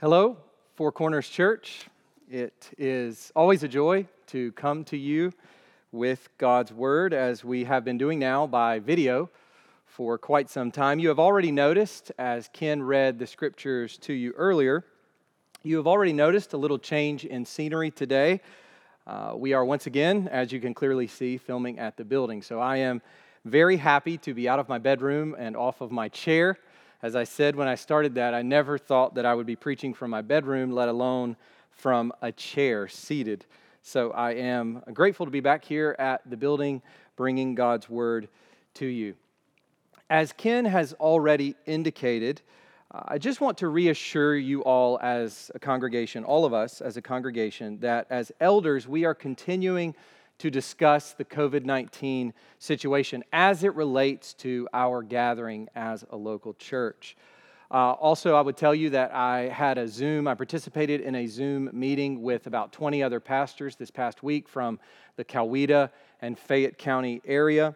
Hello, Four Corners Church. It is always a joy to come to you with God's Word as we have been doing now by video for quite some time. You have already noticed, as Ken read the scriptures to you earlier, you have already noticed a little change in scenery today. Uh, we are once again, as you can clearly see, filming at the building. So I am very happy to be out of my bedroom and off of my chair as I said when I started that, I never thought that I would be preaching from my bedroom, let alone from a chair seated. So I am grateful to be back here at the building bringing God's word to you. As Ken has already indicated, uh, I just want to reassure you all as a congregation, all of us as a congregation, that as elders, we are continuing to discuss the COVID 19 situation as it relates to our gathering as a local church. Uh, also, I would tell you that I had a Zoom, I participated in a Zoom meeting with about 20 other pastors this past week from the Coweta and Fayette County area.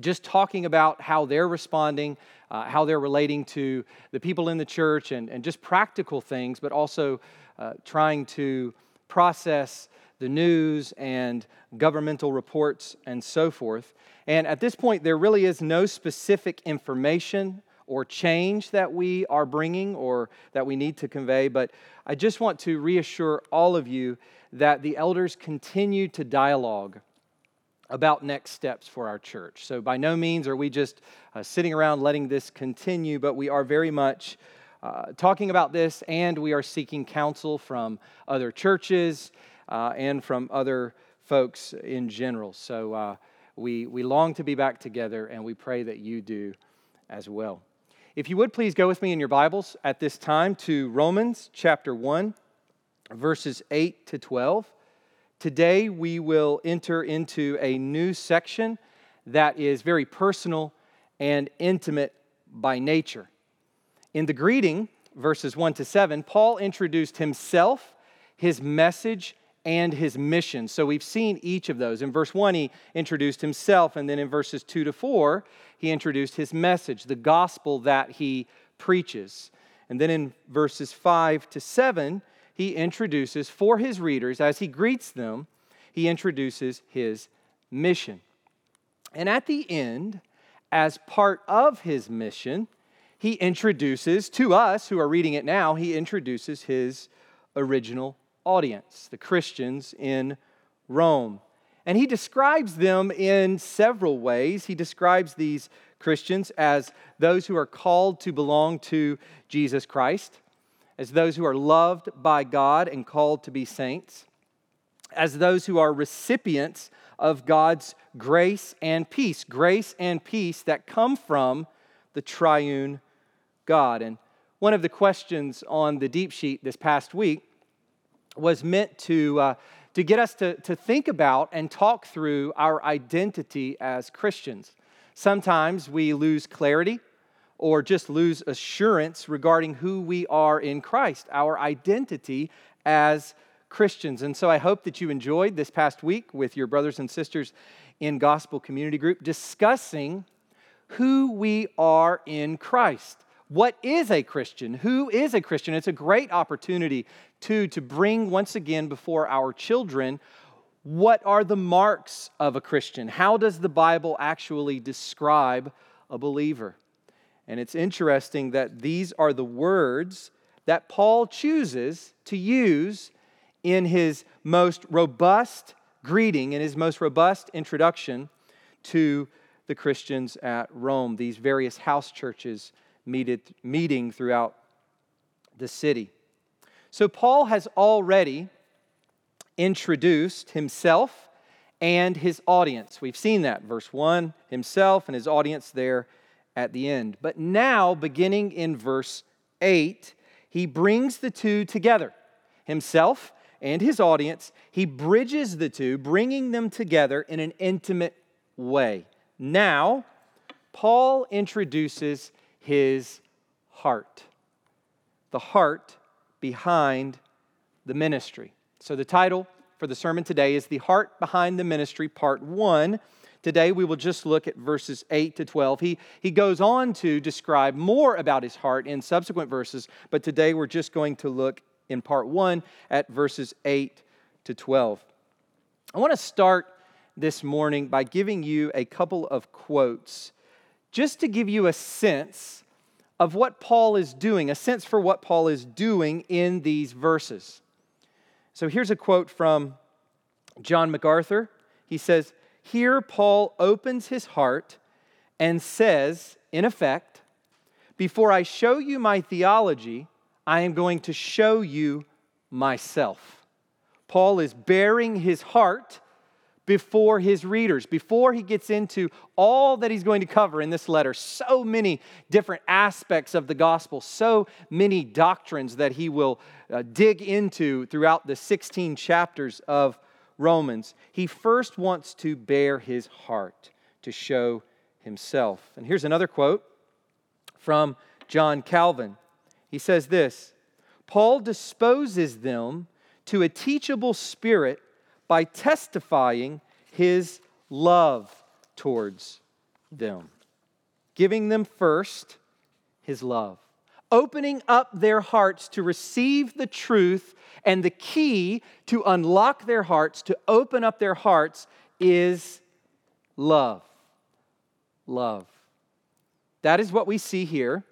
Just talking about how they're responding, uh, how they're relating to the people in the church, and, and just practical things, but also uh, trying to process the news and governmental reports and so forth. And at this point, there really is no specific information or change that we are bringing or that we need to convey, but I just want to reassure all of you that the elders continue to dialogue about next steps for our church. So, by no means are we just uh, sitting around letting this continue, but we are very much uh, talking about this and we are seeking counsel from other churches uh, and from other folks in general. So uh, we, we long to be back together, and we pray that you do as well. If you would please go with me in your Bibles at this time to Romans chapter 1, verses 8 to 12. Today we will enter into a new section that is very personal and intimate by nature. In the greeting, verses 1 to 7, Paul introduced himself, his message, and his mission. So we've seen each of those. In verse 1, he introduced himself, and then in verses 2 to 4, he introduced his message, the gospel that he preaches. And then in verses 5 to 7, he introduces for his readers, as he greets them, he introduces his mission. And at the end, as part of his mission, he introduces to us who are reading it now, he introduces his original audience, the Christians in Rome. And he describes them in several ways. He describes these Christians as those who are called to belong to Jesus Christ, as those who are loved by God and called to be saints, as those who are recipients of God's grace and peace, grace and peace that come from the triune God. And one of the questions on the deep sheet this past week was meant to, uh, to get us to, to think about and talk through our identity as Christians. Sometimes we lose clarity or just lose assurance regarding who we are in Christ, our identity as Christians. And so I hope that you enjoyed this past week with your brothers and sisters in Gospel Community Group discussing who we are in Christ. What is a Christian? Who is a Christian? It's a great opportunity to, to bring once again before our children what are the marks of a Christian? How does the Bible actually describe a believer? And it's interesting that these are the words that Paul chooses to use in his most robust greeting, in his most robust introduction to the Christians at Rome, these various house churches meeting throughout the city. So, Paul has already introduced himself and his audience. We've seen that, verse 1, himself and his audience there at the end. But now, beginning in verse 8, he brings the two together himself and his audience. He bridges the two, bringing them together in an intimate way. Now, Paul introduces his heart. The heart behind the ministry. So, the title for the sermon today is The Heart Behind the Ministry, Part 1. Today we will just look at verses 8 to 12. He, he goes on to describe more about his heart in subsequent verses, but today we're just going to look in part 1 at verses 8 to 12. I want to start this morning by giving you a couple of quotes just to give you a sense of what Paul is doing, a sense for what Paul is doing in these verses. So here's a quote from John MacArthur. He says, Here Paul opens his heart and says, in effect, Before I show you my theology, I am going to show you myself. Paul is baring his heart before his readers, before he gets into all that he's going to cover in this letter. So many different aspects of the gospel, so many doctrines that he will uh, dig into throughout the 16 chapters of Romans. He first wants to bare his heart to show himself. And here's another quote from John Calvin. He says this Paul disposes them to a teachable spirit by testifying his love towards them, giving them first his love, opening up their hearts to receive the truth, and the key to unlock their hearts, to open up their hearts, is love. Love. That is what we see here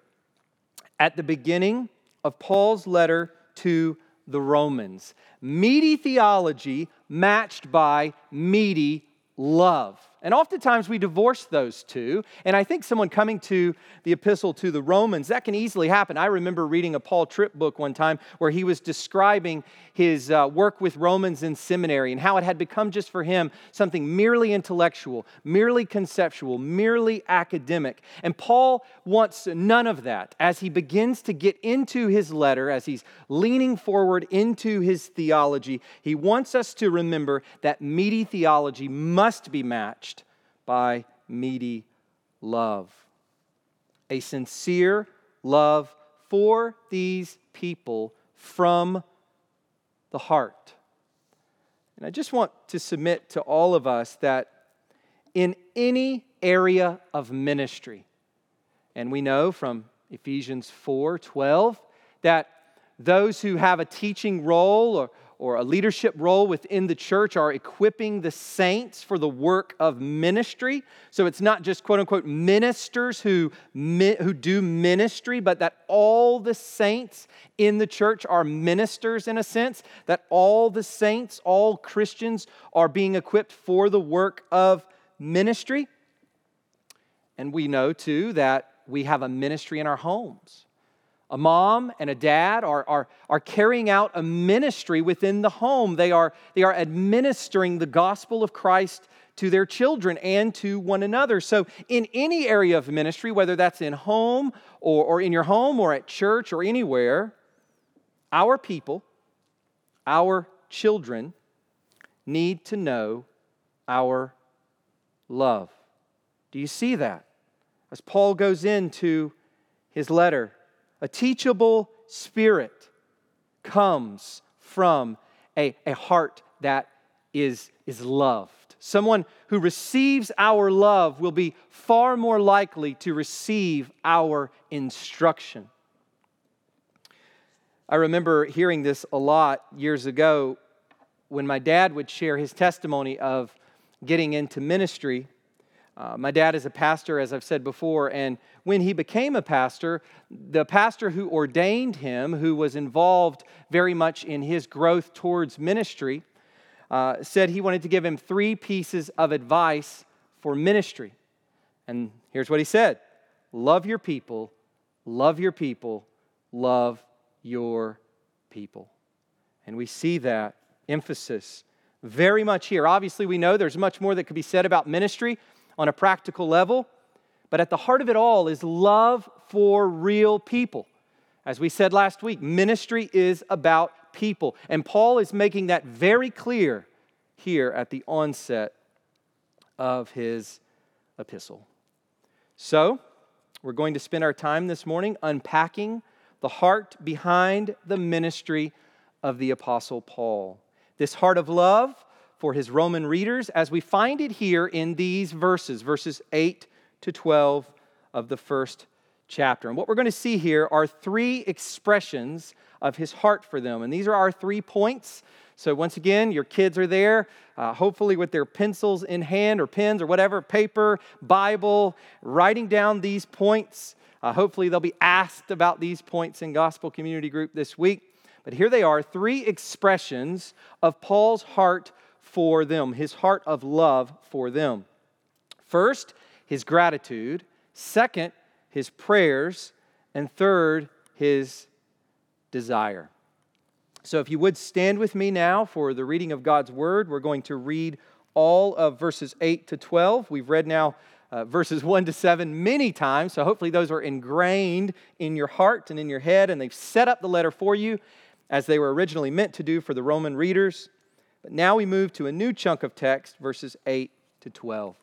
at the beginning of Paul's letter to the Romans. Meaty theology matched by meaty love. And oftentimes we divorce those two. And I think someone coming to the epistle to the Romans, that can easily happen. I remember reading a Paul Tripp book one time where he was describing his uh, work with Romans in seminary and how it had become just for him something merely intellectual, merely conceptual, merely academic. And Paul wants none of that as he begins to get into his letter, as he's leaning forward into his theology. He wants us to remember that meaty theology must be matched by meaty love. A sincere love for these people from the heart. And I just want to submit to all of us that in any area of ministry, and we know from Ephesians 4 12 that those who have a teaching role or, or a leadership role within the church are equipping the saints for the work of ministry. So it's not just quote unquote ministers who, who do ministry, but that all the saints in the church are ministers in a sense, that all the saints, all Christians are being equipped for the work of ministry. And we know too that we have a ministry in our homes a mom and a dad are, are, are carrying out a ministry within the home. They are, they are administering the gospel of Christ to their children and to one another. So, in any area of ministry, whether that's in home or, or in your home or at church or anywhere, our people, our children, need to know our love. Do you see that? As Paul goes into his letter, a teachable spirit comes from a, a heart that is, is loved. Someone who receives our love will be far more likely to receive our instruction. I remember hearing this a lot years ago when my dad would share his testimony of getting into ministry. Uh, my dad is a pastor, as I've said before, and when he became a pastor, the pastor who ordained him, who was involved very much in his growth towards ministry, uh, said he wanted to give him three pieces of advice for ministry. And here's what he said Love your people, love your people, love your people. And we see that emphasis very much here. Obviously, we know there's much more that could be said about ministry on a practical level, but at the heart of it all is love for real people. As we said last week, ministry is about people. And Paul is making that very clear here at the onset of his epistle. So, we're going to spend our time this morning unpacking the heart behind the ministry of the Apostle Paul. This heart of love for his Roman readers as we find it here in these verses, verses 8 to 12 of the first chapter. And what we're going to see here are three expressions of his heart for them. And these are our three points. So, once again, your kids are there, uh, hopefully with their pencils in hand or pens or whatever, paper, Bible, writing down these points. Uh, hopefully, they'll be asked about these points in Gospel Community Group this week. But here they are three expressions of Paul's heart for them, his heart of love for them. First, his gratitude. Second, his prayers. And third, his desire. So, if you would stand with me now for the reading of God's word, we're going to read all of verses 8 to 12. We've read now uh, verses 1 to 7 many times, so hopefully those are ingrained in your heart and in your head, and they've set up the letter for you as they were originally meant to do for the Roman readers. But now we move to a new chunk of text, verses 8 to 12.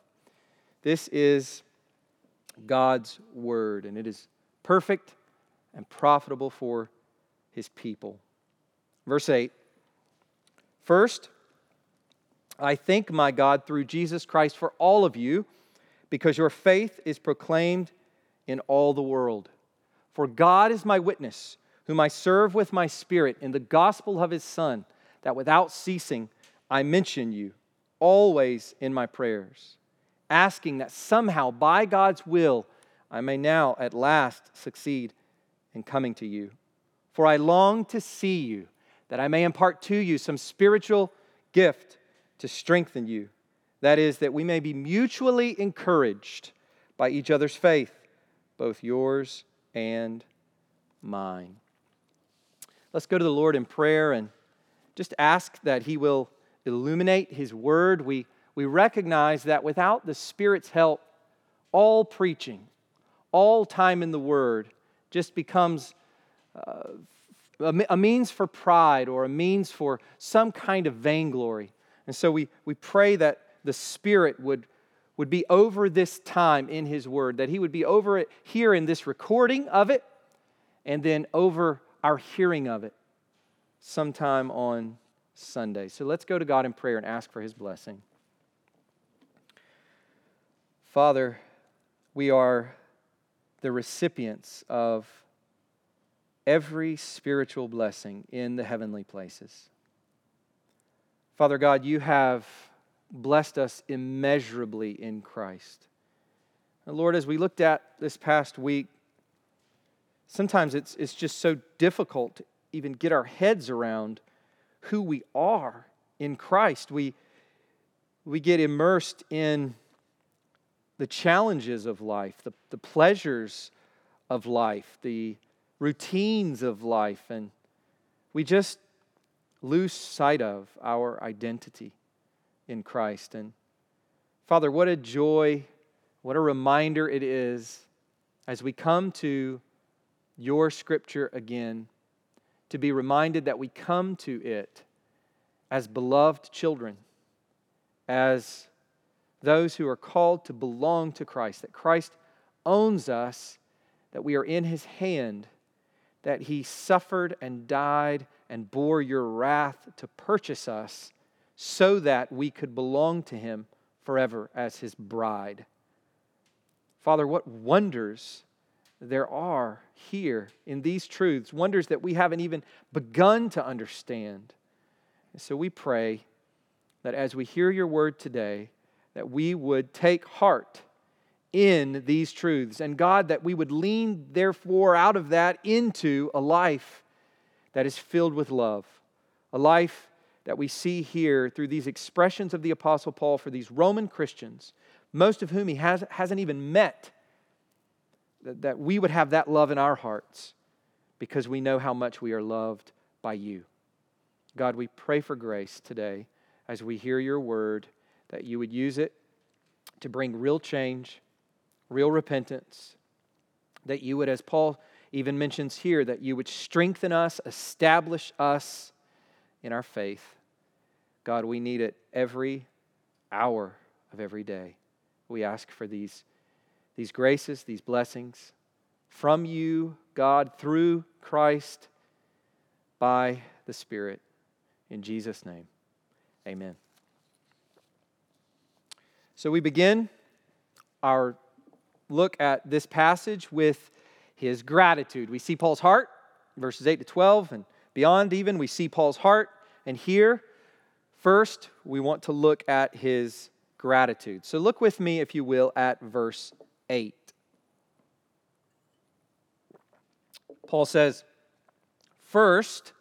This is God's word, and it is perfect and profitable for his people. Verse 8 First, I thank my God through Jesus Christ for all of you, because your faith is proclaimed in all the world. For God is my witness, whom I serve with my spirit in the gospel of his Son, that without ceasing I mention you always in my prayers, asking that somehow by God's will I may now at last succeed in coming to you. For I long to see you that I may impart to you some spiritual gift to strengthen you. That is, that we may be mutually encouraged by each other's faith, both yours and mine. Let's go to the Lord in prayer and just ask that He will illuminate His word. We, we recognize that without the Spirit's help, all preaching, all time in the Word just becomes uh, a means for pride or a means for some kind of vainglory. And so we, we pray that the Spirit would, would be over this time in His Word, that He would be over it here in this recording of it, and then over our hearing of it sometime on Sunday. So let's go to God in prayer and ask for His blessing. Father, we are the recipients of every spiritual blessing in the heavenly places. Father God, you have blessed us immeasurably in Christ. And Lord, as we looked at this past week, sometimes it's, it's just so difficult even get our heads around who we are in Christ. We, we get immersed in the challenges of life, the, the pleasures of life, the routines of life, and we just lose sight of our identity in Christ. And Father, what a joy, what a reminder it is as we come to your scripture again to be reminded that we come to it as beloved children, as those who are called to belong to Christ, that Christ owns us, that we are in his hand that he suffered and died and bore your wrath to purchase us so that we could belong to him forever as his bride. Father, what wonders there are here in these truths, wonders that we haven't even begun to understand. And so we pray that as we hear your word today, that we would take heart in these truths. And God, that we would lean, therefore, out of that into a life that is filled with love, a life that we see here through these expressions of the Apostle Paul for these Roman Christians, most of whom he has, hasn't even met, that, we would have that love in our hearts because we know how much we are loved by you. God, we pray for grace today as we hear your word, that you would use it to bring real change real repentance, that you would, as Paul even mentions here, that you would strengthen us, establish us in our faith. God, we need it every hour of every day. We ask for these, these graces, these blessings from you, God, through Christ, by the Spirit. In Jesus' name, amen. So we begin our look at this passage with his gratitude. We see Paul's heart, verses 8 to 12, and beyond even, we see Paul's heart. And here, first, we want to look at his gratitude. So look with me, if you will, at verse 8. Paul says, First,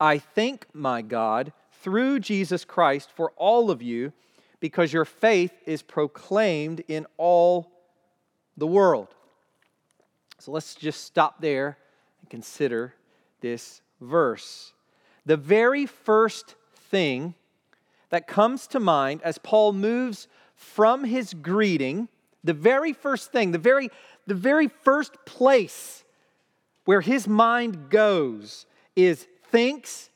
I thank my God through Jesus Christ for all of you because your faith is proclaimed in all the world. So let's just stop there and consider this verse. The very first thing that comes to mind as Paul moves from his greeting, the very first thing, the very, the very first place where his mind goes is thanks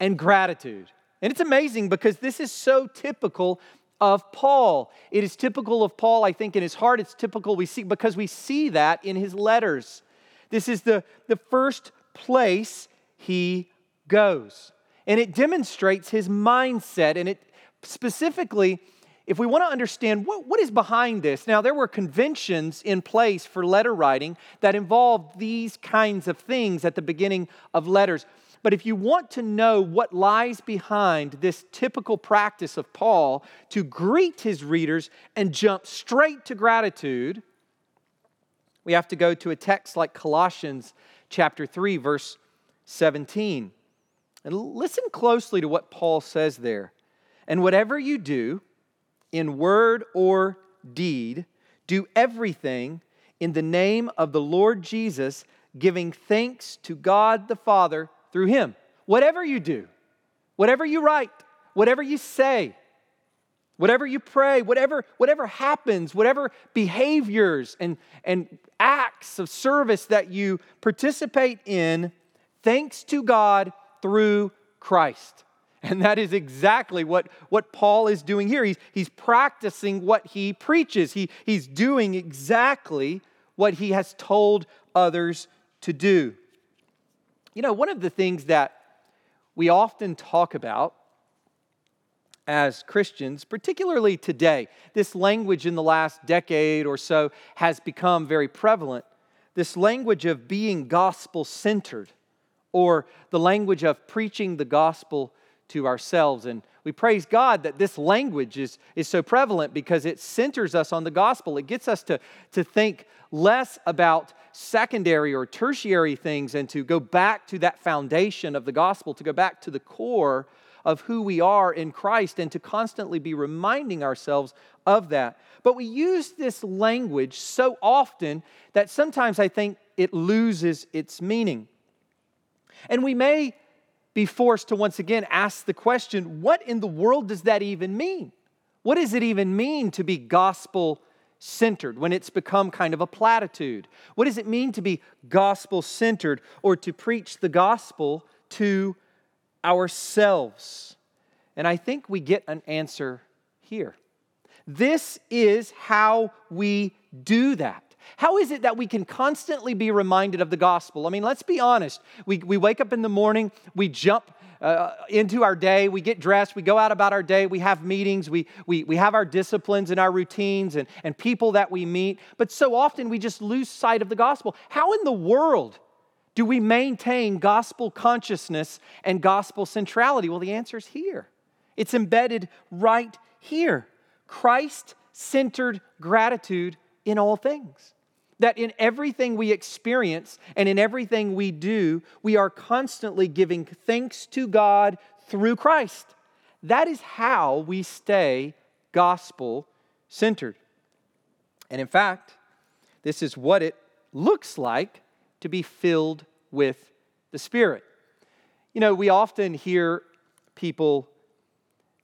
and gratitude. And it's amazing because this is so typical of Paul. It is typical of Paul, I think, in his heart. It's typical we see because we see that in his letters. This is the, the first place he goes. And it demonstrates his mindset. And it specifically, if we want to understand what, what is behind this, now there were conventions in place for letter writing that involved these kinds of things at the beginning of letters. But if you want to know what lies behind this typical practice of Paul to greet his readers and jump straight to gratitude, we have to go to a text like Colossians chapter 3 verse 17. And listen closely to what Paul says there. And whatever you do in word or deed, do everything in the name of the Lord Jesus, giving thanks to God the Father through Him. Whatever you do, whatever you write, whatever you say, whatever you pray, whatever, whatever happens, whatever behaviors and, and acts of service that you participate in, thanks to God through Christ. And that is exactly what, what Paul is doing here. He's, he's practicing what he preaches, he, he's doing exactly what he has told others to do. You know, one of the things that we often talk about as Christians, particularly today, this language in the last decade or so has become very prevalent. This language of being gospel centered, or the language of preaching the gospel to ourselves. And we praise God that this language is, is so prevalent because it centers us on the gospel. It gets us to, to think less about secondary or tertiary things and to go back to that foundation of the gospel, to go back to the core of who we are in Christ, and to constantly be reminding ourselves of that. But we use this language so often that sometimes I think it loses its meaning. And we may be forced to once again ask the question what in the world does that even mean? What does it even mean to be gospel centered, when it's become kind of a platitude? What does it mean to be gospel centered or to preach the gospel to ourselves? And I think we get an answer here. This is how we do that. How is it that we can constantly be reminded of the gospel? I mean, let's be honest. We, we wake up in the morning, we jump uh, into our day, we get dressed, we go out about our day, we have meetings, we, we, we have our disciplines and our routines and, and people that we meet, but so often we just lose sight of the gospel. How in the world do we maintain gospel consciousness and gospel centrality? Well, the answer is here. It's embedded right here. Christ centered gratitude in all things that in everything we experience and in everything we do, we are constantly giving thanks to God through Christ. That is how we stay gospel centered. And in fact, this is what it looks like to be filled with the Spirit. You know, we often hear people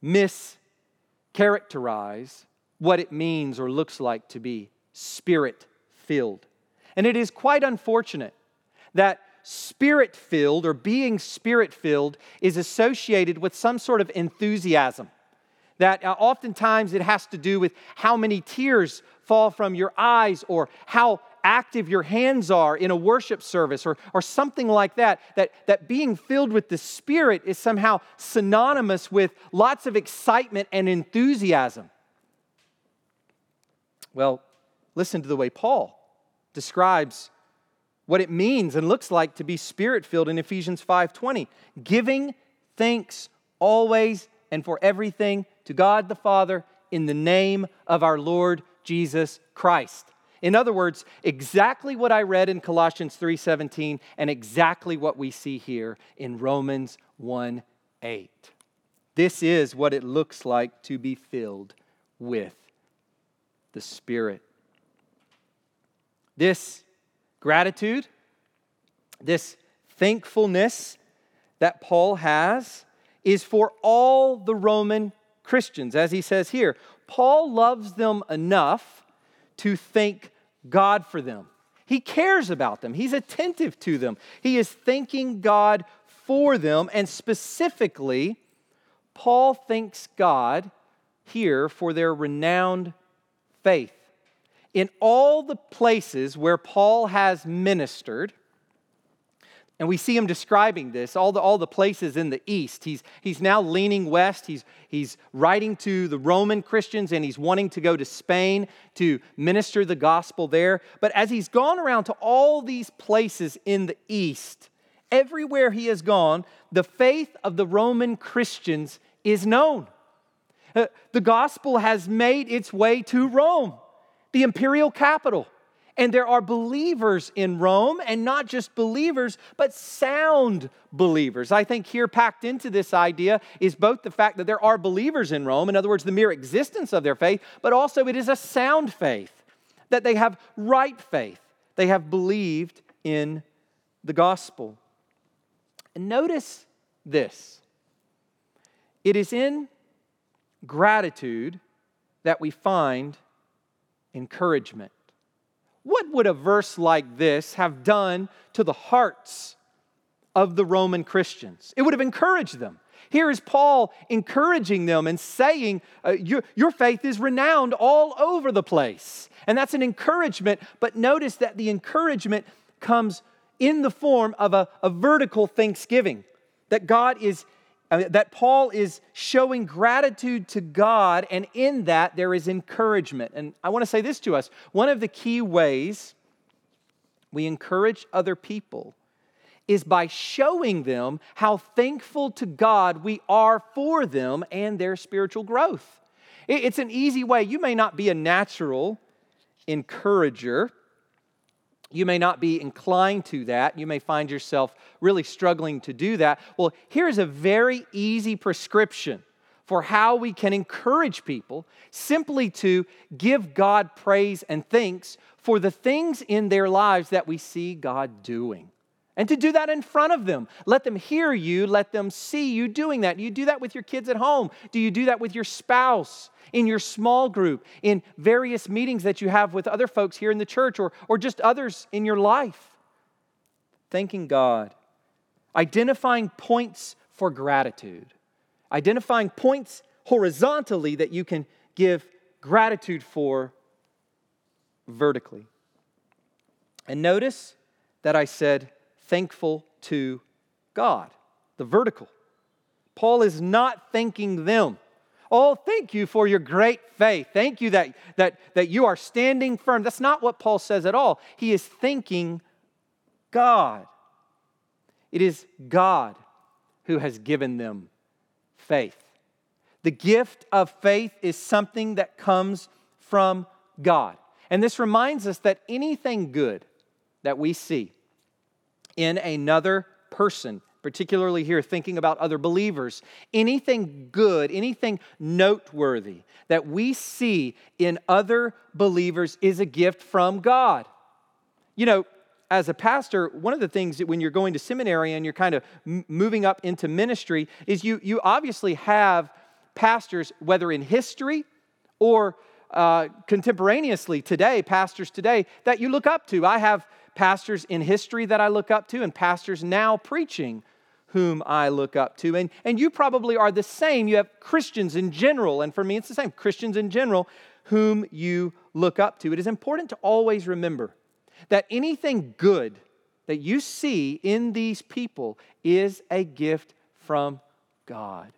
mischaracterize what it means or looks like to be spirit filled. And it is quite unfortunate that spirit filled or being spirit filled is associated with some sort of enthusiasm. That uh, oftentimes it has to do with how many tears fall from your eyes or how active your hands are in a worship service or, or something like that, that. That being filled with the Spirit is somehow synonymous with lots of excitement and enthusiasm. Well, listen to the way Paul describes what it means and looks like to be spirit-filled in Ephesians 5:20, giving thanks always and for everything to God the Father in the name of our Lord Jesus Christ. In other words, exactly what I read in Colossians 3:17 and exactly what we see here in Romans 1:8. This is what it looks like to be filled with the Spirit. This gratitude, this thankfulness that Paul has is for all the Roman Christians. As he says here, Paul loves them enough to thank God for them. He cares about them, he's attentive to them. He is thanking God for them, and specifically, Paul thanks God here for their renowned faith. In all the places where Paul has ministered, and we see him describing this, all the, all the places in the east. He's, he's now leaning west. He's, he's writing to the Roman Christians and he's wanting to go to Spain to minister the gospel there. But as he's gone around to all these places in the east, everywhere he has gone, the faith of the Roman Christians is known. Uh, the gospel has made its way to Rome, the imperial capital. And there are believers in Rome, and not just believers, but sound believers. I think here packed into this idea is both the fact that there are believers in Rome, in other words, the mere existence of their faith, but also it is a sound faith, that they have right faith. They have believed in the gospel. And notice this it is in gratitude that we find encouragement. What would a verse like this have done to the hearts of the Roman Christians? It would have encouraged them. Here is Paul encouraging them and saying, uh, your, your faith is renowned all over the place. And that's an encouragement, but notice that the encouragement comes in the form of a, a vertical thanksgiving, that God is that Paul is showing gratitude to God, and in that there is encouragement. And I want to say this to us one of the key ways we encourage other people is by showing them how thankful to God we are for them and their spiritual growth. It's an easy way. You may not be a natural encourager you may not be inclined to that. You may find yourself really struggling to do that. Well, here's a very easy prescription for how we can encourage people simply to give God praise and thanks for the things in their lives that we see God doing. And to do that in front of them. Let them hear you, let them see you doing that. Do you do that with your kids at home? Do you do that with your spouse? in your small group, in various meetings that you have with other folks here in the church or, or just others in your life. Thanking God. Identifying points for gratitude. Identifying points horizontally that you can give gratitude for vertically. And notice that I said thankful to God, the vertical. Paul is not thanking them. Oh, thank you for your great faith. Thank you that, that, that you are standing firm. That's not what Paul says at all. He is thanking God. It is God who has given them faith. The gift of faith is something that comes from God. And this reminds us that anything good that we see in another person particularly here thinking about other believers, anything good, anything noteworthy that we see in other believers is a gift from God. You know, as a pastor, one of the things that when you're going to seminary and you're kind of m- moving up into ministry is you, you obviously have pastors, whether in history or uh, contemporaneously today, pastors today, that you look up to. I have pastors in history that I look up to and pastors now preaching whom I look up to. And, and you probably are the same. You have Christians in general, and for me it's the same Christians in general, whom you look up to. It is important to always remember that anything good that you see in these people is a gift from God.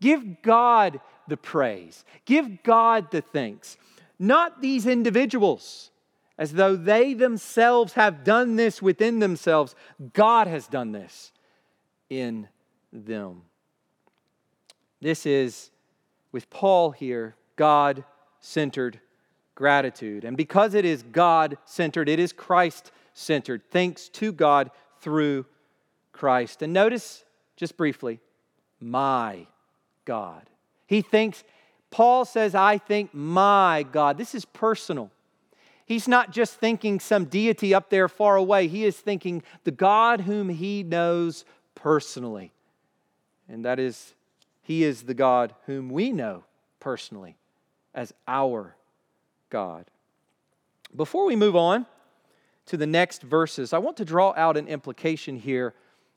Give God the praise, give God the thanks. not these individuals, as though they themselves have done this within themselves. God has done this in them. This is, with Paul here, God centered gratitude. And because it is God centered, it is Christ centered. Thanks to God through Christ. And notice, just briefly, my God. He thinks, Paul says, I think my God. This is personal. He's not just thinking some deity up there far away. He is thinking the God whom he knows personally. And that is, he is the God whom we know personally as our God. Before we move on to the next verses, I want to draw out an implication here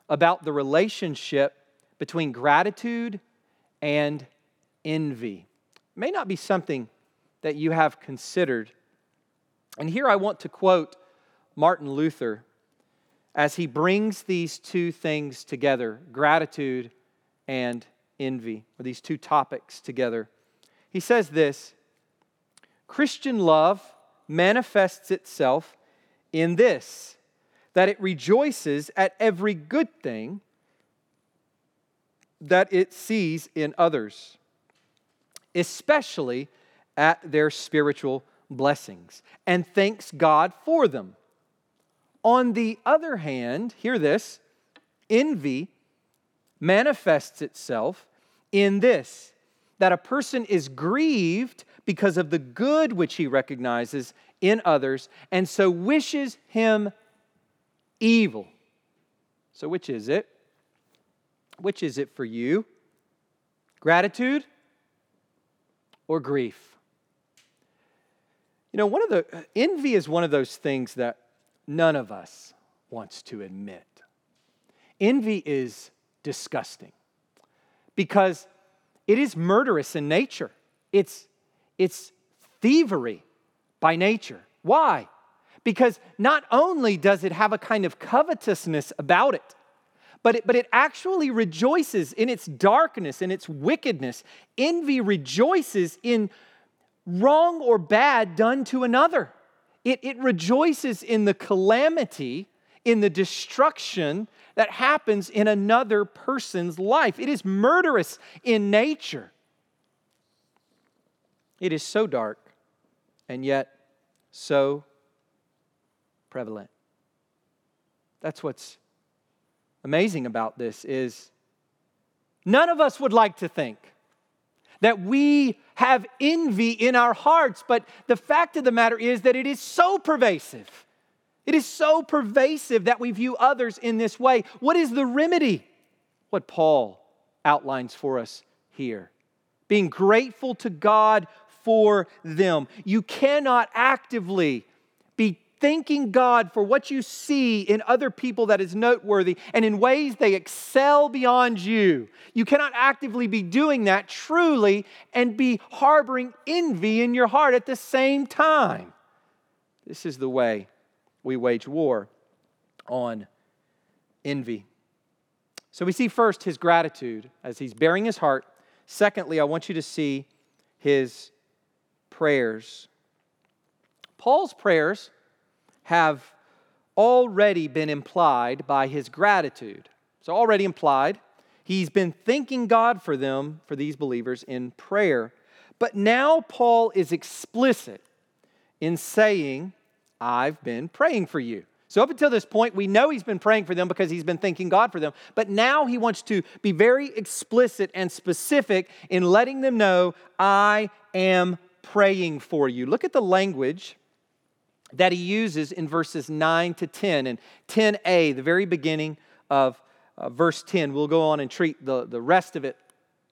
about the relationship between gratitude and envy. It may not be something that you have considered. And here I want to quote Martin Luther as he brings these two things together gratitude and envy, or these two topics together. He says this Christian love manifests itself in this that it rejoices at every good thing that it sees in others, especially at their spiritual blessings, and thanks God for them. On the other hand, hear this envy manifests itself in this that a person is grieved because of the good which he recognizes in others, and so wishes him evil. So, which is it? Which is it for you? Gratitude or grief? You know, one of the envy is one of those things that none of us wants to admit. Envy is disgusting because it is murderous in nature. It's, it's thievery by nature. Why? Because not only does it have a kind of covetousness about it, but it, but it actually rejoices in its darkness, in its wickedness. Envy rejoices in wrong or bad done to another. It, it rejoices in the calamity, in the destruction that happens in another person's life. It is murderous in nature. It is so dark and yet so prevalent. That's what's amazing about this is none of us would like to think that we have envy in our hearts, but the fact of the matter is that it is so pervasive. It is so pervasive that we view others in this way. What is the remedy? What Paul outlines for us here being grateful to God for them. You cannot actively thanking God for what you see in other people that is noteworthy and in ways they excel beyond you. You cannot actively be doing that truly and be harboring envy in your heart at the same time. This is the way we wage war on envy. So we see first his gratitude as he's baring his heart. Secondly, I want you to see his prayers. Paul's prayers have already been implied by his gratitude. So, already implied. He's been thanking God for them, for these believers, in prayer. But now Paul is explicit in saying, I've been praying for you. So, up until this point, we know he's been praying for them because he's been thanking God for them. But now he wants to be very explicit and specific in letting them know, I am praying for you. Look at the language that he uses in verses 9 to 10 and 10a, the very beginning of uh, verse 10. We'll go on and treat the, the rest of it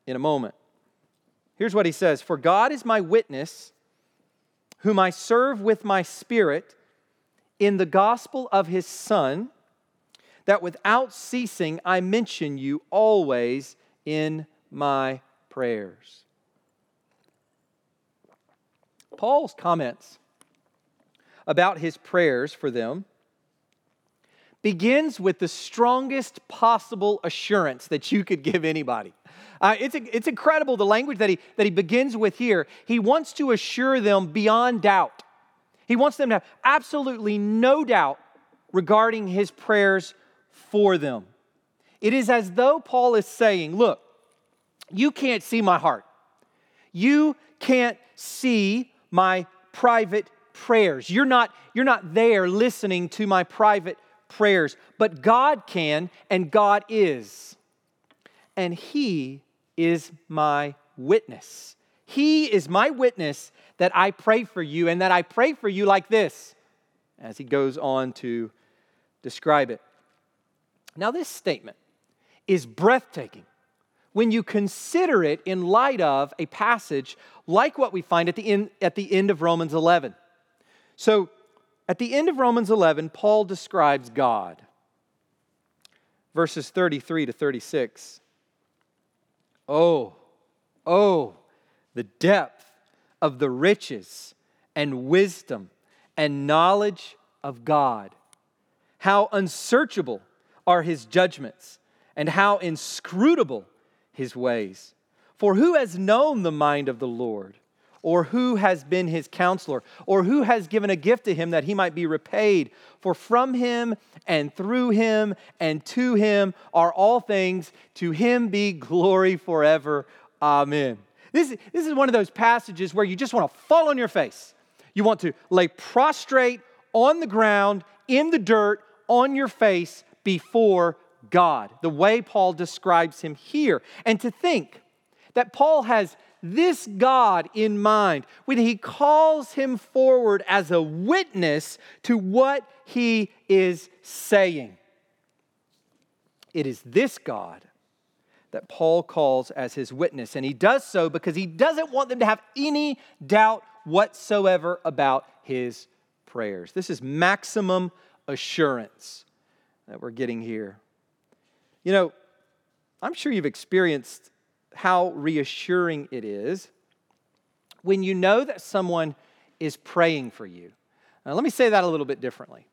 in a moment. Here's what he says For God is my witness, whom I serve with my spirit in the gospel of his Son, that without ceasing I mention you always in my prayers. Paul's comments about his prayers for them begins with the strongest possible assurance that you could give anybody. Uh, it's, it's incredible the language that he, that he begins with here. He wants to assure them beyond doubt. He wants them to have absolutely no doubt regarding his prayers for them. It is as though Paul is saying, Look, you can't see my heart. You can't see my private prayers. You're not, you're not there listening to my private prayers, but God can, and God is. And He is my witness. He is my witness that I pray for you, and that I pray for you like this, as he goes on to describe it. Now, this statement is breathtaking when you consider it in light of a passage like what we find at the end, at the end of Romans 11. So, at the end of Romans 11, Paul describes God. Verses 33 to 36. Oh, oh, the depth of the riches and wisdom and knowledge of God. How unsearchable are his judgments and how inscrutable his ways. For who has known the mind of the Lord? Or who has been his counselor? Or who has given a gift to him that he might be repaid? For from him and through him and to him are all things. To him be glory forever. Amen. This, this is one of those passages where you just want to fall on your face. You want to lay prostrate on the ground, in the dirt, on your face before God, the way Paul describes him here. And to think that Paul has this God in mind when he calls him forward as a witness to what he is saying. It is this God that Paul calls as his witness, and he does so because he doesn't want them to have any doubt whatsoever about his prayers. This is maximum assurance that we're getting here. You know, I'm sure you've experienced how reassuring it is when you know that someone is praying for you. Now, let me say that a little bit differently.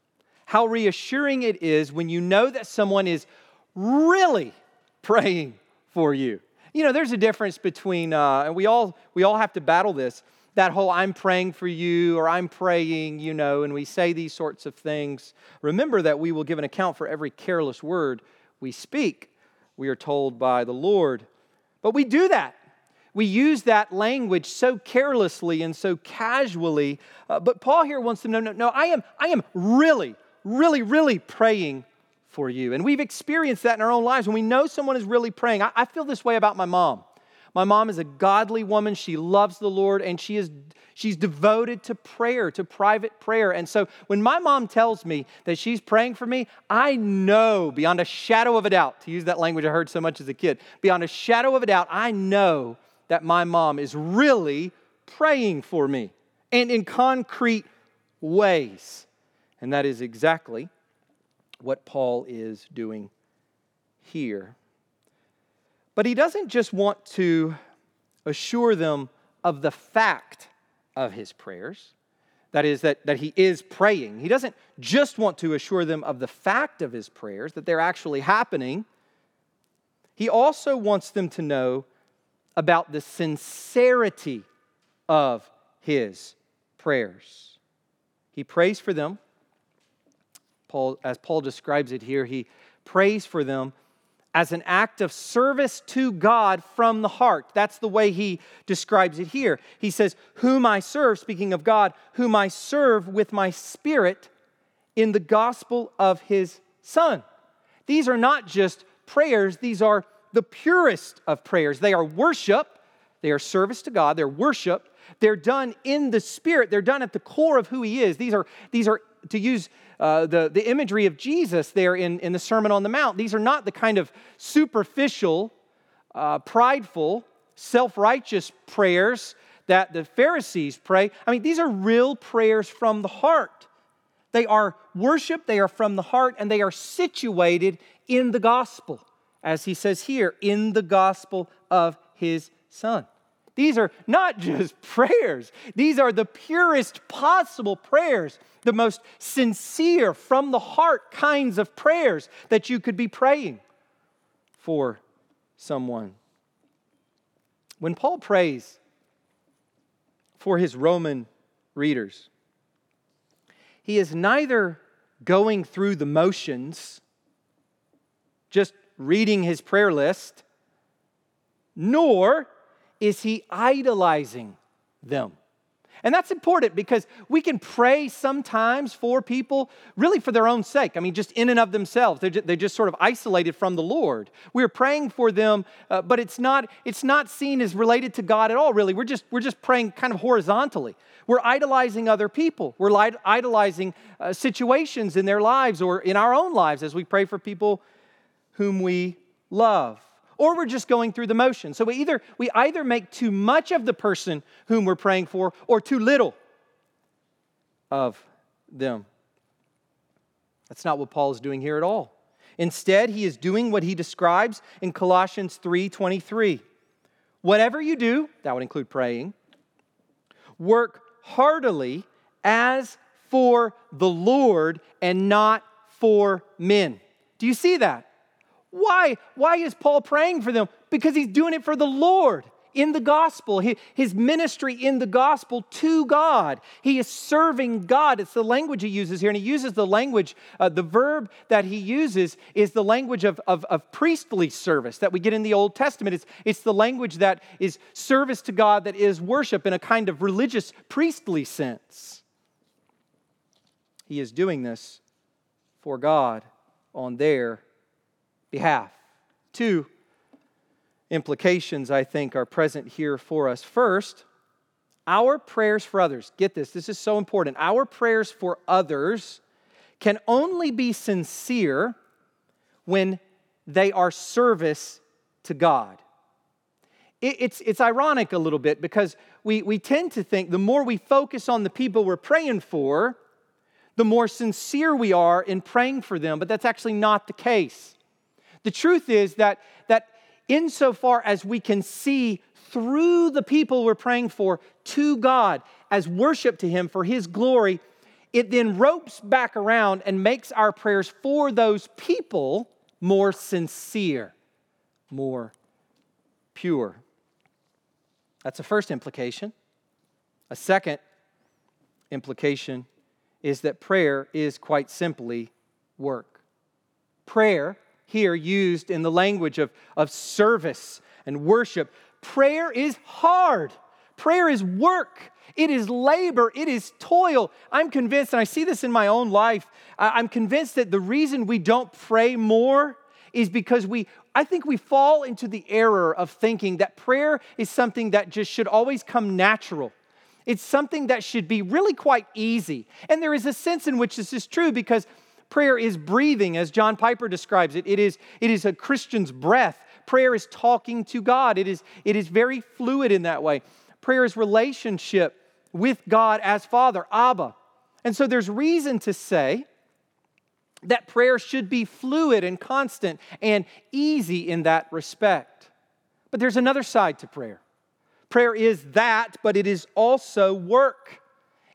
How reassuring it is when you know that someone is really praying for you. You know, there's a difference between, uh, and we all we all have to battle this. That whole "I'm praying for you" or "I'm praying," you know, and we say these sorts of things. Remember that we will give an account for every careless word we speak. We are told by the Lord. But we do that. We use that language so carelessly and so casually. Uh, but Paul here wants to know no, no, I am, I am really, really, really praying for you. And we've experienced that in our own lives. When we know someone is really praying, I, I feel this way about my mom. My mom is a godly woman. She loves the Lord and she is she's devoted to prayer, to private prayer. And so when my mom tells me that she's praying for me, I know beyond a shadow of a doubt, to use that language I heard so much as a kid, beyond a shadow of a doubt, I know that my mom is really praying for me and in concrete ways. And that is exactly what Paul is doing here. But he doesn't just want to assure them of the fact of his prayers, that is, that, that he is praying. He doesn't just want to assure them of the fact of his prayers, that they're actually happening. He also wants them to know about the sincerity of his prayers. He prays for them. Paul, as Paul describes it here, he prays for them as an act of service to God from the heart. That's the way he describes it here. He says, Whom I serve, speaking of God, whom I serve with my spirit in the gospel of his Son. These are not just prayers, these are the purest of prayers. They are worship, they are service to God, they're worship. They're done in the spirit, they're done at the core of who he is. These are, these are to use uh, the, the imagery of Jesus there in, in the Sermon on the Mount. These are not the kind of superficial, uh, prideful, self righteous prayers that the Pharisees pray. I mean, these are real prayers from the heart. They are worship, they are from the heart, and they are situated in the gospel, as he says here, in the gospel of his Son. These are not just prayers, these are the purest possible prayers, the most sincere, from the heart kinds of prayers that you could be praying for someone. When Paul prays for his Roman readers, he is neither going through the motions, just reading his prayer list, nor is he idolizing them. And that's important because we can pray sometimes for people really for their own sake. I mean, just in and of themselves. They're just, they're just sort of isolated from the Lord. We're praying for them, uh, but it's not, it's not seen as related to God at all, really. We're just, we're just praying kind of horizontally. We're idolizing other people. We're idolizing uh, situations in their lives or in our own lives as we pray for people whom we love or we're just going through the motion. So we either we either make too much of the person whom we're praying for or too little of them. That's not what Paul is doing here at all. Instead, he is doing what he describes in Colossians 3:23. Whatever you do, that would include praying, work heartily as for the Lord and not for men. Do you see that? Why? Why is Paul praying for them? Because he's doing it for the Lord in the gospel, his ministry in the gospel to God. He is serving God. It's the language he uses here, and he uses the language, uh, the verb that he uses is the language of, of, of, priestly service that we get in the Old Testament. It's, it's the language that is service to God, that is worship in a kind of religious, priestly sense. He is doing this for God on their behalf. Two implications, I think, are present here for us. First, our prayers for others, get this, this is so important. Our prayers for others can only be sincere when they are service to God. It's, it's ironic a little bit because we, we tend to think the more we focus on the people we're praying for, the more sincere we are in praying for them, but that's actually not the case. The truth is that, that insofar as we can see through the people we're praying for to God as worship to Him for His glory, it then ropes back around and makes our prayers for those people more sincere, more pure. That's a first implication. A second implication is that prayer is quite simply work. Prayer here used in the language of, of service and worship. Prayer is hard, prayer is work. It is labor. It is toil. I'm convinced, and I see this in my own life, I'm convinced that the reason we don't pray more is because we, I think we fall into the error of thinking that prayer is something that just should always come natural. It's something that should be really quite easy. And there is a sense in which this is true because Prayer is breathing, as John Piper describes it. It is, it is a Christian's breath. Prayer is talking to God. It is, it is very fluid in that way. Prayer is relationship with God as Father, Abba. And so there's reason to say that prayer should be fluid and constant and easy in that respect. But there's another side to prayer. Prayer is that, but it is also work.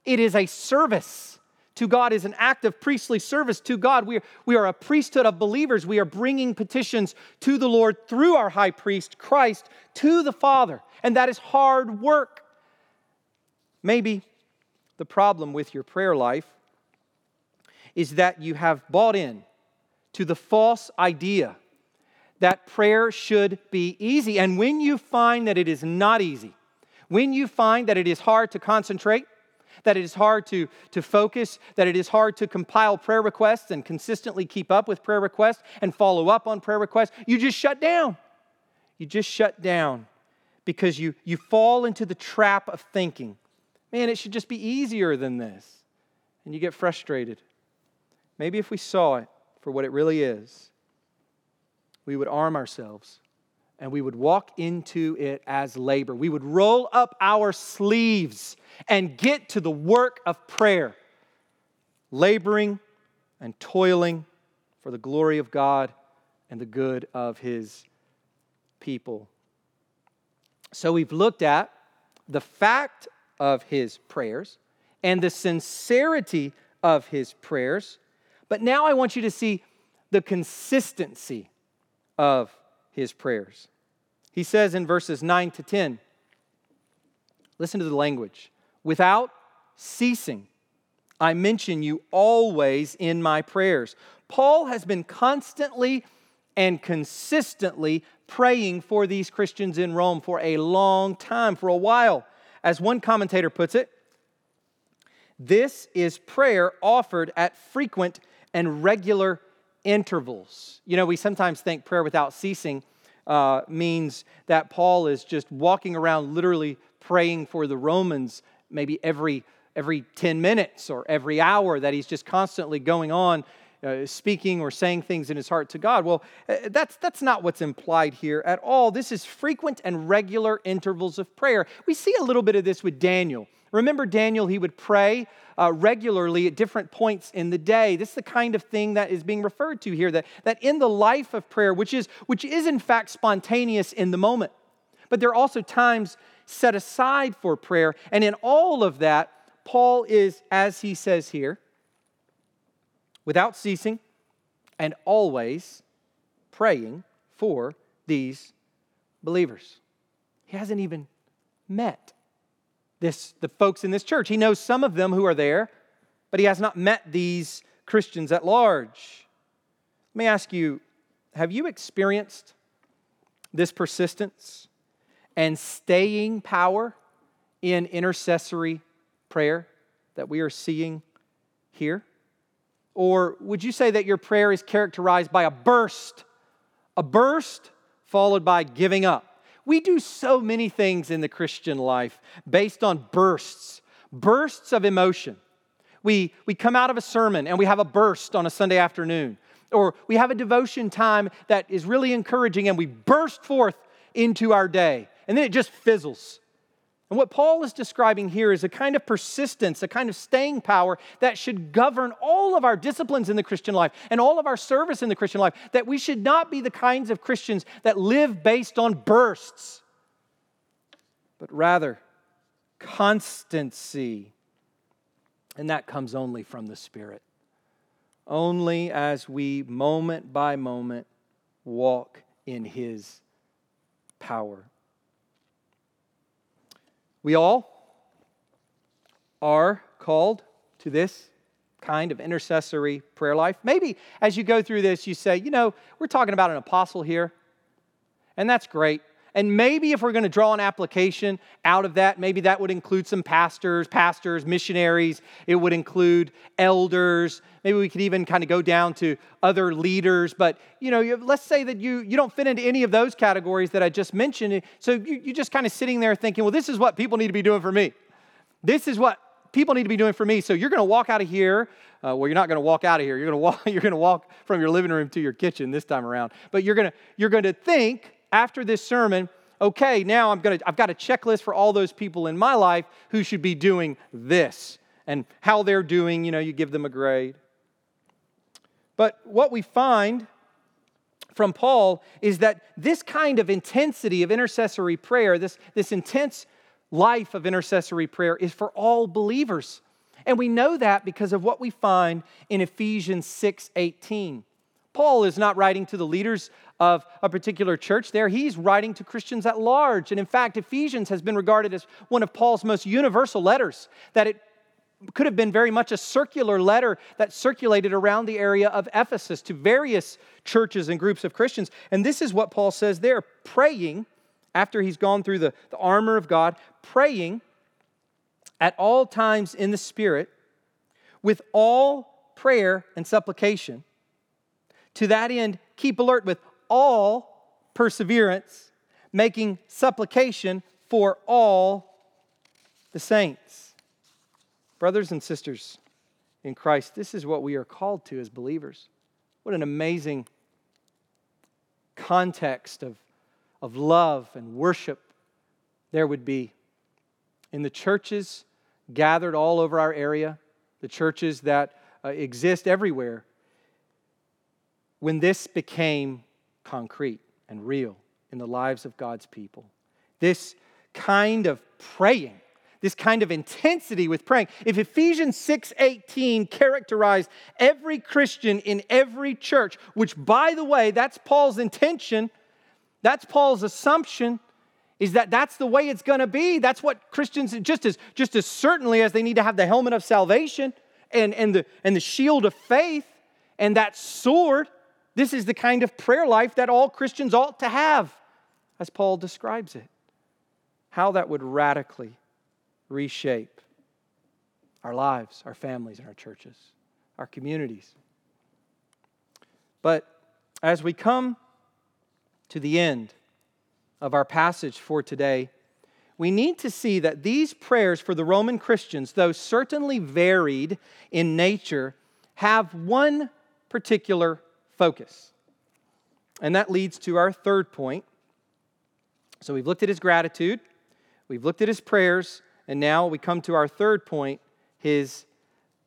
It is a service to God is an act of priestly service to God. We are, we are a priesthood of believers. We are bringing petitions to the Lord through our high priest, Christ, to the Father. And that is hard work. Maybe the problem with your prayer life is that you have bought in to the false idea that prayer should be easy. And when you find that it is not easy, when you find that it is hard to concentrate, that it is hard to, to focus, that it is hard to compile prayer requests and consistently keep up with prayer requests and follow up on prayer requests, you just shut down. You just shut down because you, you fall into the trap of thinking, man, it should just be easier than this. And you get frustrated. Maybe if we saw it for what it really is, we would arm ourselves and we would walk into it as labor. We would roll up our sleeves and get to the work of prayer, laboring and toiling for the glory of God and the good of His people. So we've looked at the fact of his prayers and the sincerity of his prayers. But now I want you to see the consistency of his prayers. He says in verses 9 to 10, listen to the language without ceasing. I mention you always in my prayers. Paul has been constantly and consistently praying for these Christians in Rome for a long time, for a while. As one commentator puts it, this is prayer offered at frequent and regular intervals. You know, we sometimes think prayer without ceasing uh, means that Paul is just walking around literally praying for the Romans maybe every every 10 minutes or every hour that he's just constantly going on uh, speaking or saying things in his heart to God. Well, uh, that's, that's not what's implied here at all. This is frequent and regular intervals of prayer. We see a little bit of this with Daniel. Remember, Daniel, he would pray uh, regularly at different points in the day. This is the kind of thing that is being referred to here that, that in the life of prayer, which is, which is in fact spontaneous in the moment, but there are also times set aside for prayer. And in all of that, Paul is, as he says here, without ceasing and always praying for these believers. He hasn't even met this, the folks in this church. He knows some of them who are there, but he has not met these Christians at large. Let me ask you have you experienced this persistence and staying power in intercessory prayer that we are seeing here? Or would you say that your prayer is characterized by a burst, a burst followed by giving up? We do so many things in the Christian life based on bursts, bursts of emotion. We, we come out of a sermon and we have a burst on a Sunday afternoon, or we have a devotion time that is really encouraging and we burst forth into our day, and then it just fizzles. And what Paul is describing here is a kind of persistence, a kind of staying power that should govern all of our disciplines in the Christian life and all of our service in the Christian life. That we should not be the kinds of Christians that live based on bursts, but rather constancy. And that comes only from the Spirit. Only as we, moment by moment, walk in His power. We all are called to this kind of intercessory prayer life. Maybe as you go through this, you say, you know, we're talking about an apostle here, and that's great. And maybe if we're going to draw an application out of that, maybe that would include some pastors, pastors, missionaries. It would include elders. Maybe we could even kind of go down to other leaders. But, you know, let's say that you, you don't fit into any of those categories that I just mentioned. So you, you're just kind of sitting there thinking, well, this is what people need to be doing for me. This is what people need to be doing for me. So you're going to walk out of here. Uh, well, you're not going to walk out of here. You're going to walk. You're going to walk from your living room to your kitchen this time around. But you're going to you're going to think after this sermon, okay, now I'm gonna, I've got a checklist for all those people in my life who should be doing this and how they're doing, you know, you give them a grade. But what we find from Paul is that this kind of intensity of intercessory prayer, this, this intense life of intercessory prayer, is for all believers. And we know that because of what we find in Ephesians 6 18. Paul is not writing to the leaders of a particular church there. He's writing to Christians at large. And in fact, Ephesians has been regarded as one of Paul's most universal letters, that it could have been very much a circular letter that circulated around the area of Ephesus to various churches and groups of Christians. And this is what Paul says there praying, after he's gone through the, the armor of God, praying at all times in the Spirit with all prayer and supplication to that end, keep alert with all perseverance, making supplication for all the saints. Brothers and sisters in Christ, this is what we are called to as believers. What an amazing context of, of love and worship there would be in the churches gathered all over our area, the churches that uh, exist everywhere when this became concrete and real in the lives of God's people, this kind of praying, this kind of intensity with praying. If Ephesians 6:18 characterized every Christian in every church, which by the way, that's Paul's intention, that's Paul's assumption, is that that's the way it's going to be. That's what Christians just as just as certainly as they need to have the helmet of salvation and and the and the shield of faith and that sword, this is the kind of prayer life that all Christians ought to have as Paul describes it. How that would radically reshape our lives, our families, and our churches, our communities. But as we come to the end of our passage for today, we need to see that these prayers for the Roman Christians, though certainly varied in nature, have one particular focus. And that leads to our third point. So we've looked at his gratitude, we've looked at his prayers, and now we come to our third point his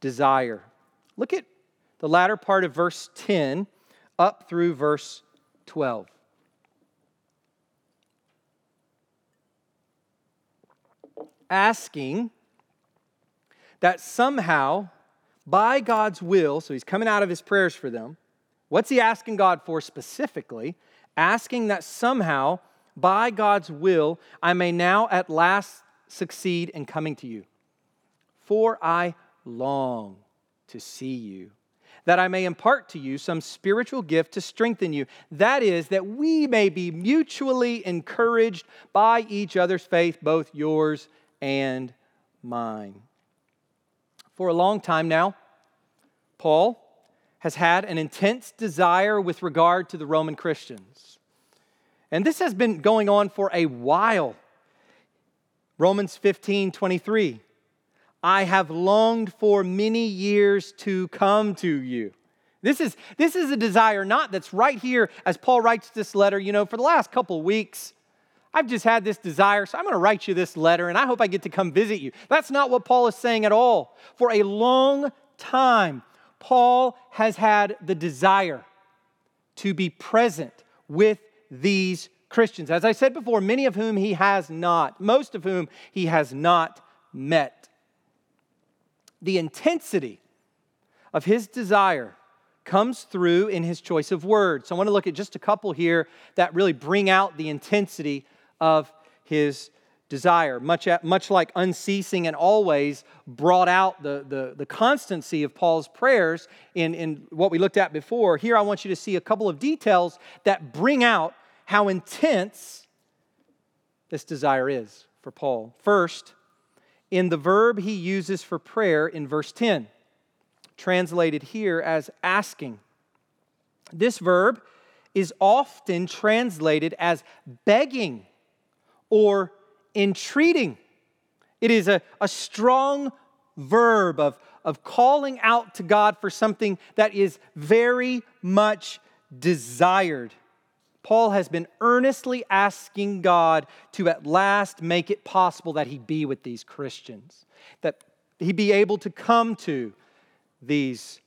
desire. Look at the latter part of verse 10 up through verse 12. Asking that somehow, by God's will, so he's coming out of his prayers for them. What's he asking God for specifically? Asking that somehow, by God's will, I may now at last succeed in coming to you. For I long to see you, that I may impart to you some spiritual gift to strengthen you. That is, that we may be mutually encouraged by each other's faith, both yours and mine. For a long time now, Paul has had an intense desire with regard to the Roman Christians. And this has been going on for a while. Romans 15 23. I have longed for many years to come to you. This is, this is a desire not that's right here as Paul writes this letter. You know, for the last couple weeks, I've just had this desire, so I'm going to write you this letter and I hope I get to come visit you. That's not what Paul is saying at all. For a long time, Paul has had the desire to be present with these Christians. As I said before, many of whom he has not, most of whom he has not met. The intensity of his desire comes through in his choice of words. So I want to look at just a couple here that really bring out the intensity of his desire. Much, much like unceasing and always brought out the, the, the constancy of Paul's prayers in, in what we looked at before, here I want you to see a couple of details that bring out how intense this desire is for Paul. First, in the verb he uses for prayer in verse 10, translated here as asking. This verb is often translated as begging or entreating. It is a, a strong verb of, of calling out to God for something that is very much desired. Paul has been earnestly asking God to at last make it possible that he be with these Christians, that he be able to come to these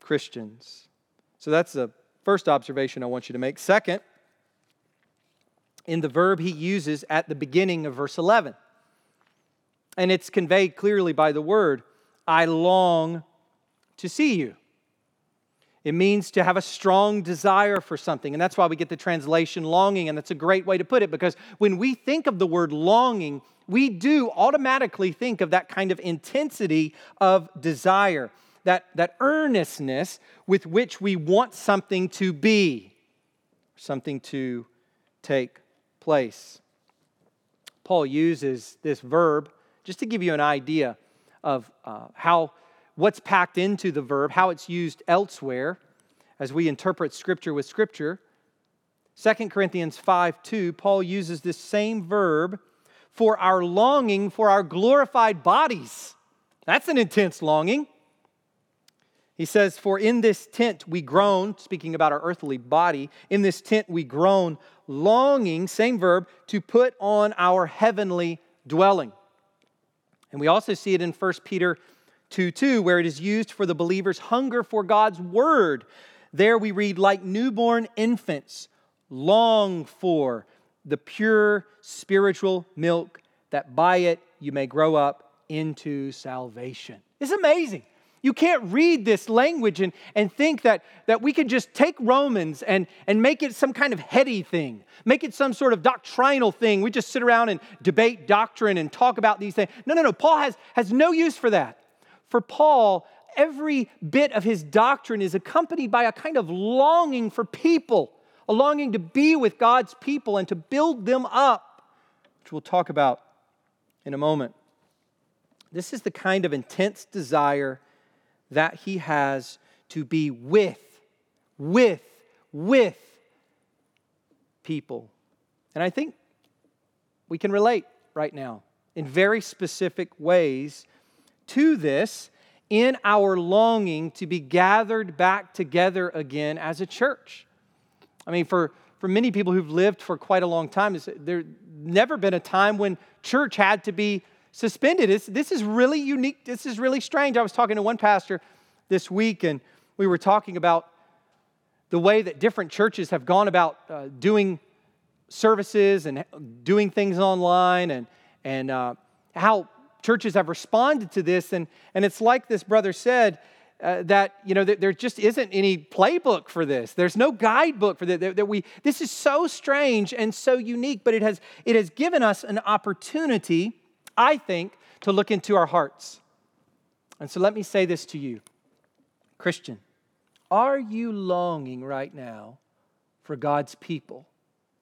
Christians. So that's the first observation I want you to make. Second, in the verb he uses at the beginning of verse 11. And it's conveyed clearly by the word, I long to see you. It means to have a strong desire for something. And that's why we get the translation longing. And that's a great way to put it because when we think of the word longing, we do automatically think of that kind of intensity of desire, that, that earnestness with which we want something to be, something to take place. Paul uses this verb just to give you an idea of uh, how what's packed into the verb, how it's used elsewhere as we interpret Scripture with Scripture. 2 Corinthians 5 2, Paul uses this same verb for our longing for our glorified bodies. That's an intense longing. He says, For in this tent we groan, speaking about our earthly body, in this tent we groan, longing, same verb, to put on our heavenly dwelling. And we also see it in 1 Peter 2 2, where it is used for the believer's hunger for God's word. There we read, like newborn infants, long for the pure spiritual milk, that by it you may grow up into salvation. It's amazing. You can't read this language and, and think that, that we can just take Romans and, and make it some kind of heady thing, make it some sort of doctrinal thing. We just sit around and debate doctrine and talk about these things. No, no, no. Paul has, has no use for that. For Paul, every bit of his doctrine is accompanied by a kind of longing for people, a longing to be with God's people and to build them up, which we'll talk about in a moment. This is the kind of intense desire that he has to be with, with, with people. And I think we can relate right now in very specific ways to this in our longing to be gathered back together again as a church. I mean, for, for many people who've lived for quite a long time, there's never been a time when church had to be suspended. It's, this is really unique. This is really strange. I was talking to one pastor this week, and we were talking about the way that different churches have gone about uh, doing services and doing things online, and, and uh, how churches have responded to this. And, and it's like this brother said. Uh, that you know that there just isn't any playbook for this there's no guidebook for this that, that we this is so strange and so unique but it has it has given us an opportunity I think, to look into our hearts. And so let me say this to you Christian, are you longing right now for God's people,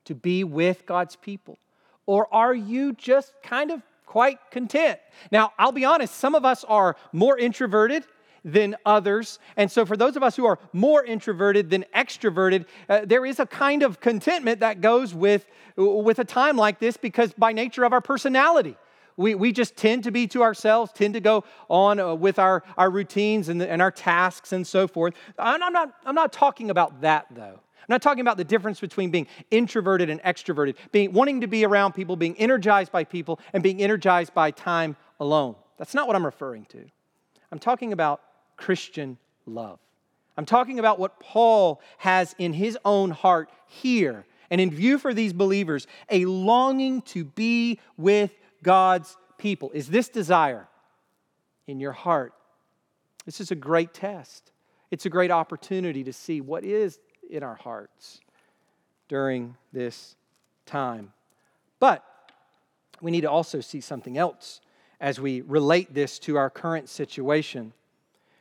to be with God's people? Or are you just kind of quite content? Now, I'll be honest, some of us are more introverted than others. And so, for those of us who are more introverted than extroverted, uh, there is a kind of contentment that goes with, with a time like this because by nature of our personality. We, we just tend to be to ourselves, tend to go on uh, with our, our routines and, and our tasks and so forth. I'm not, I'm not talking about that, though. I'm not talking about the difference between being introverted and extroverted, being wanting to be around people, being energized by people, and being energized by time alone. That's not what I'm referring to. I'm talking about Christian love. I'm talking about what Paul has in his own heart here and in view for these believers a longing to be with God's people? Is this desire in your heart? This is a great test. It's a great opportunity to see what is in our hearts during this time. But we need to also see something else as we relate this to our current situation.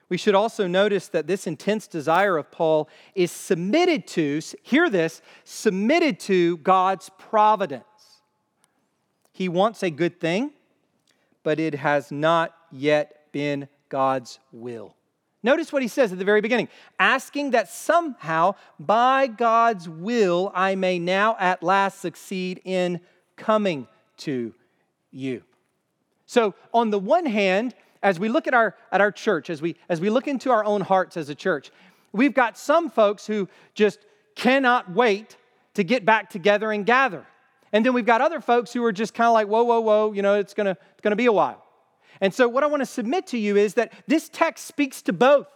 We should also notice that this intense desire of Paul is submitted to, hear this, submitted to God's providence. He wants a good thing, but it has not yet been God's will. Notice what he says at the very beginning asking that somehow, by God's will, I may now at last succeed in coming to you. So, on the one hand, as we look at our, at our church, as we, as we look into our own hearts as a church, we've got some folks who just cannot wait to get back together and gather. And then we've got other folks who are just kind of like, whoa, whoa, whoa, you know, it's gonna, it's gonna be a while. And so, what I want to submit to you is that this text speaks to both.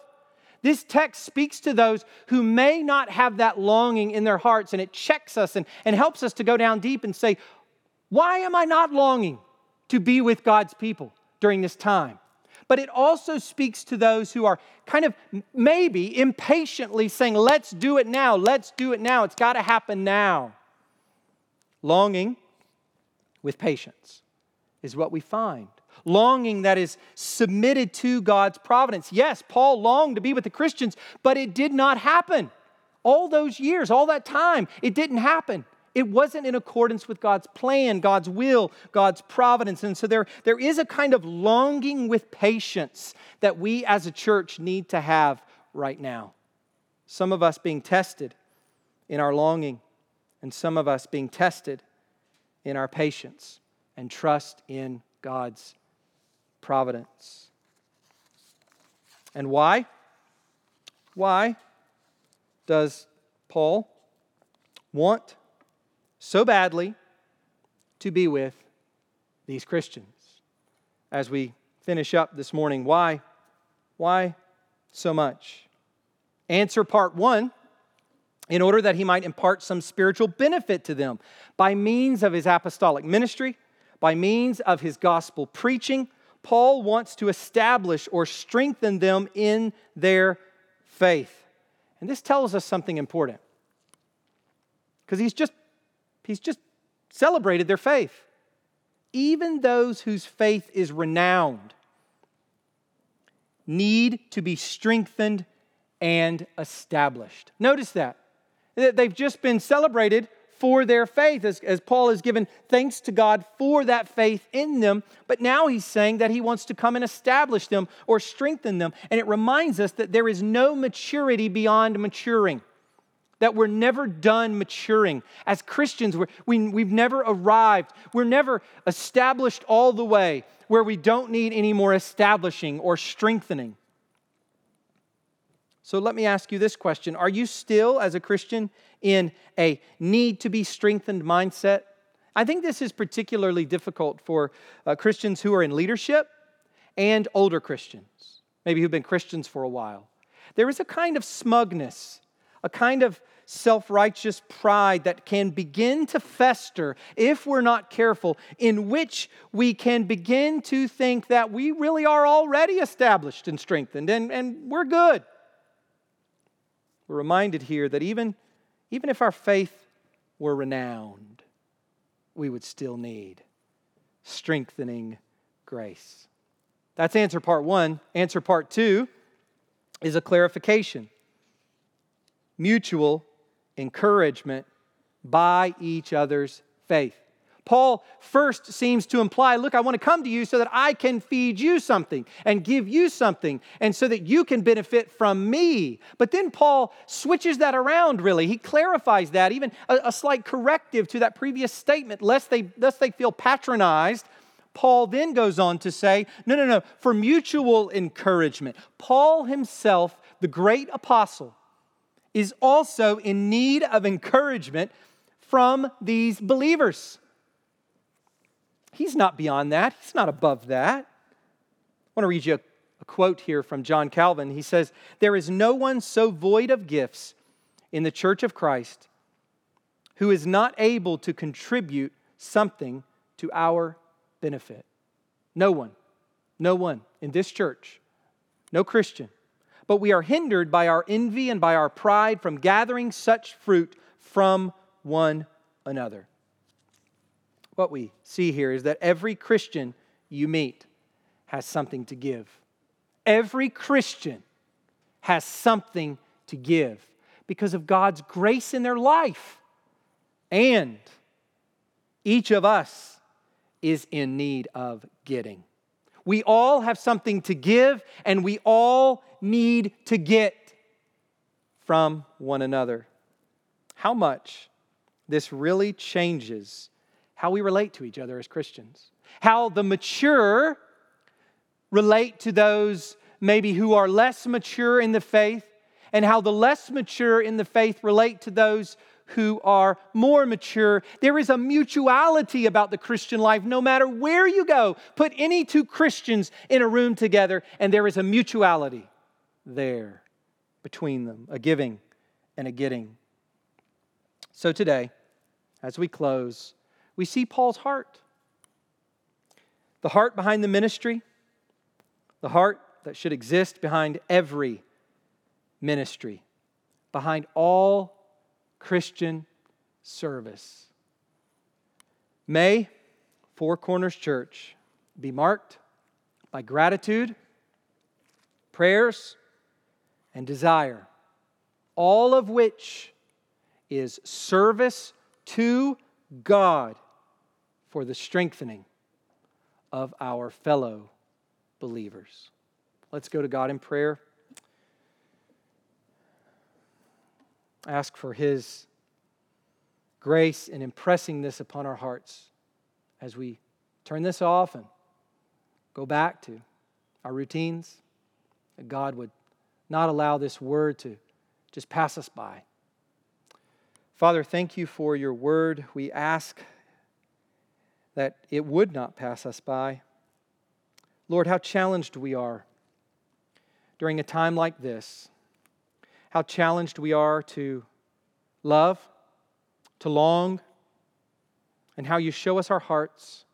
This text speaks to those who may not have that longing in their hearts, and it checks us and, and helps us to go down deep and say, Why am I not longing to be with God's people during this time? But it also speaks to those who are kind of maybe impatiently saying, Let's do it now, let's do it now, it's got to happen now. Longing with patience is what we find. Longing that is submitted to God's providence. Yes, Paul longed to be with the Christians, but it did not happen. All those years, all that time, it didn't happen. It wasn't in accordance with God's plan, God's will, God's providence. And so there, there is a kind of longing with patience that we as a church need to have right now. Some of us being tested in our longing and some of us being tested in our patience and trust in God's providence. And why? Why does Paul want so badly to be with these Christians? As we finish up this morning, why? Why so much? Answer part one in order that he might impart some spiritual benefit to them by means of his apostolic ministry, by means of his gospel preaching. Paul wants to establish or strengthen them in their faith. And this tells us something important. Because he's just he's just celebrated their faith. Even those whose faith is renowned need to be strengthened and established. Notice that. They've just been celebrated for their faith, as, as Paul has given thanks to God for that faith in them. But now he's saying that he wants to come and establish them or strengthen them. And it reminds us that there is no maturity beyond maturing, that we're never done maturing. As Christians, we're, we, we've never arrived, we're never established all the way where we don't need any more establishing or strengthening. So let me ask you this question Are you still, as a Christian, in a need to be strengthened mindset? I think this is particularly difficult for uh, Christians who are in leadership and older Christians, maybe who've been Christians for a while. There is a kind of smugness, a kind of self righteous pride that can begin to fester if we're not careful, in which we can begin to think that we really are already established and strengthened and, and we're good. We're reminded here that even, even if our faith were renowned, we would still need strengthening grace. That's answer part one. Answer part two is a clarification mutual encouragement by each other's faith. Paul first seems to imply, look, I want to come to you so that I can feed you something and give you something, and so that you can benefit from me. But then Paul switches that around, really. He clarifies that, even a, a slight corrective to that previous statement, lest they, lest they feel patronized. Paul then goes on to say, no, no, no, for mutual encouragement. Paul himself, the great apostle, is also in need of encouragement from these believers. He's not beyond that, he's not above that. I want to read you a, a quote here from John Calvin. He says, There is no one so void of gifts in the church of Christ who is not able to contribute something to our benefit. No one, no one in this church, no Christian. But we are hindered by our envy and by our pride from gathering such fruit from one another what we see here is that every Christian you meet has something to give. Every Christian has something to give because of God's grace in their life. And each of us is in need of getting. We all have something to give, and we all need to get from one another. How much this really changes how we relate to each other as Christians, how the mature relate to those maybe who are less mature in the faith, and how the less mature in the faith relate to those who are more mature. There is a mutuality about the Christian life no matter where you go. Put any two Christians in a room together, and there is a mutuality there between them a giving and a getting. So today, as we close, we see Paul's heart. The heart behind the ministry, the heart that should exist behind every ministry, behind all Christian service. May Four Corners Church be marked by gratitude, prayers, and desire, all of which is service to God for the strengthening of our fellow believers. Let's go to God in prayer. Ask for His grace in impressing this upon our hearts as we turn this off and go back to our routines. That God would not allow this word to just pass us by. Father, thank you for your word. We ask that it would not pass us by. Lord, how challenged we are during a time like this. How challenged we are to love, to long, and how you show us our hearts.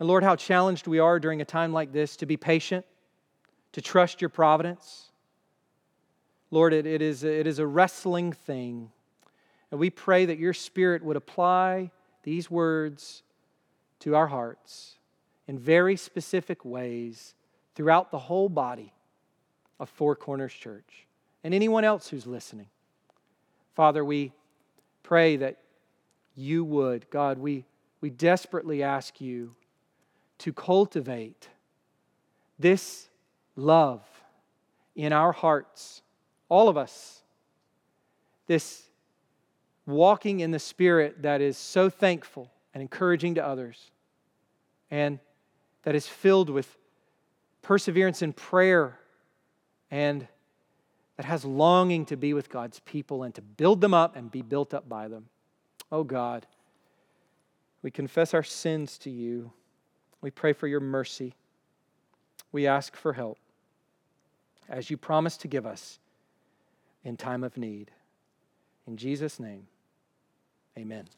And Lord, how challenged we are during a time like this to be patient, to trust your providence. Lord, it, it, is, it is a wrestling thing. And we pray that your Spirit would apply these words to our hearts in very specific ways throughout the whole body of Four Corners Church and anyone else who's listening. Father, we pray that you would, God, we, we desperately ask you to cultivate this love in our hearts, all of us, this walking in the Spirit that is so thankful and encouraging to others, and that is filled with perseverance in prayer and that has longing to be with God's people and to build them up and be built up by them. Oh God, we confess our sins to you. We pray for your mercy. We ask for help as you promised to give us in time of need. In Jesus' name, amen.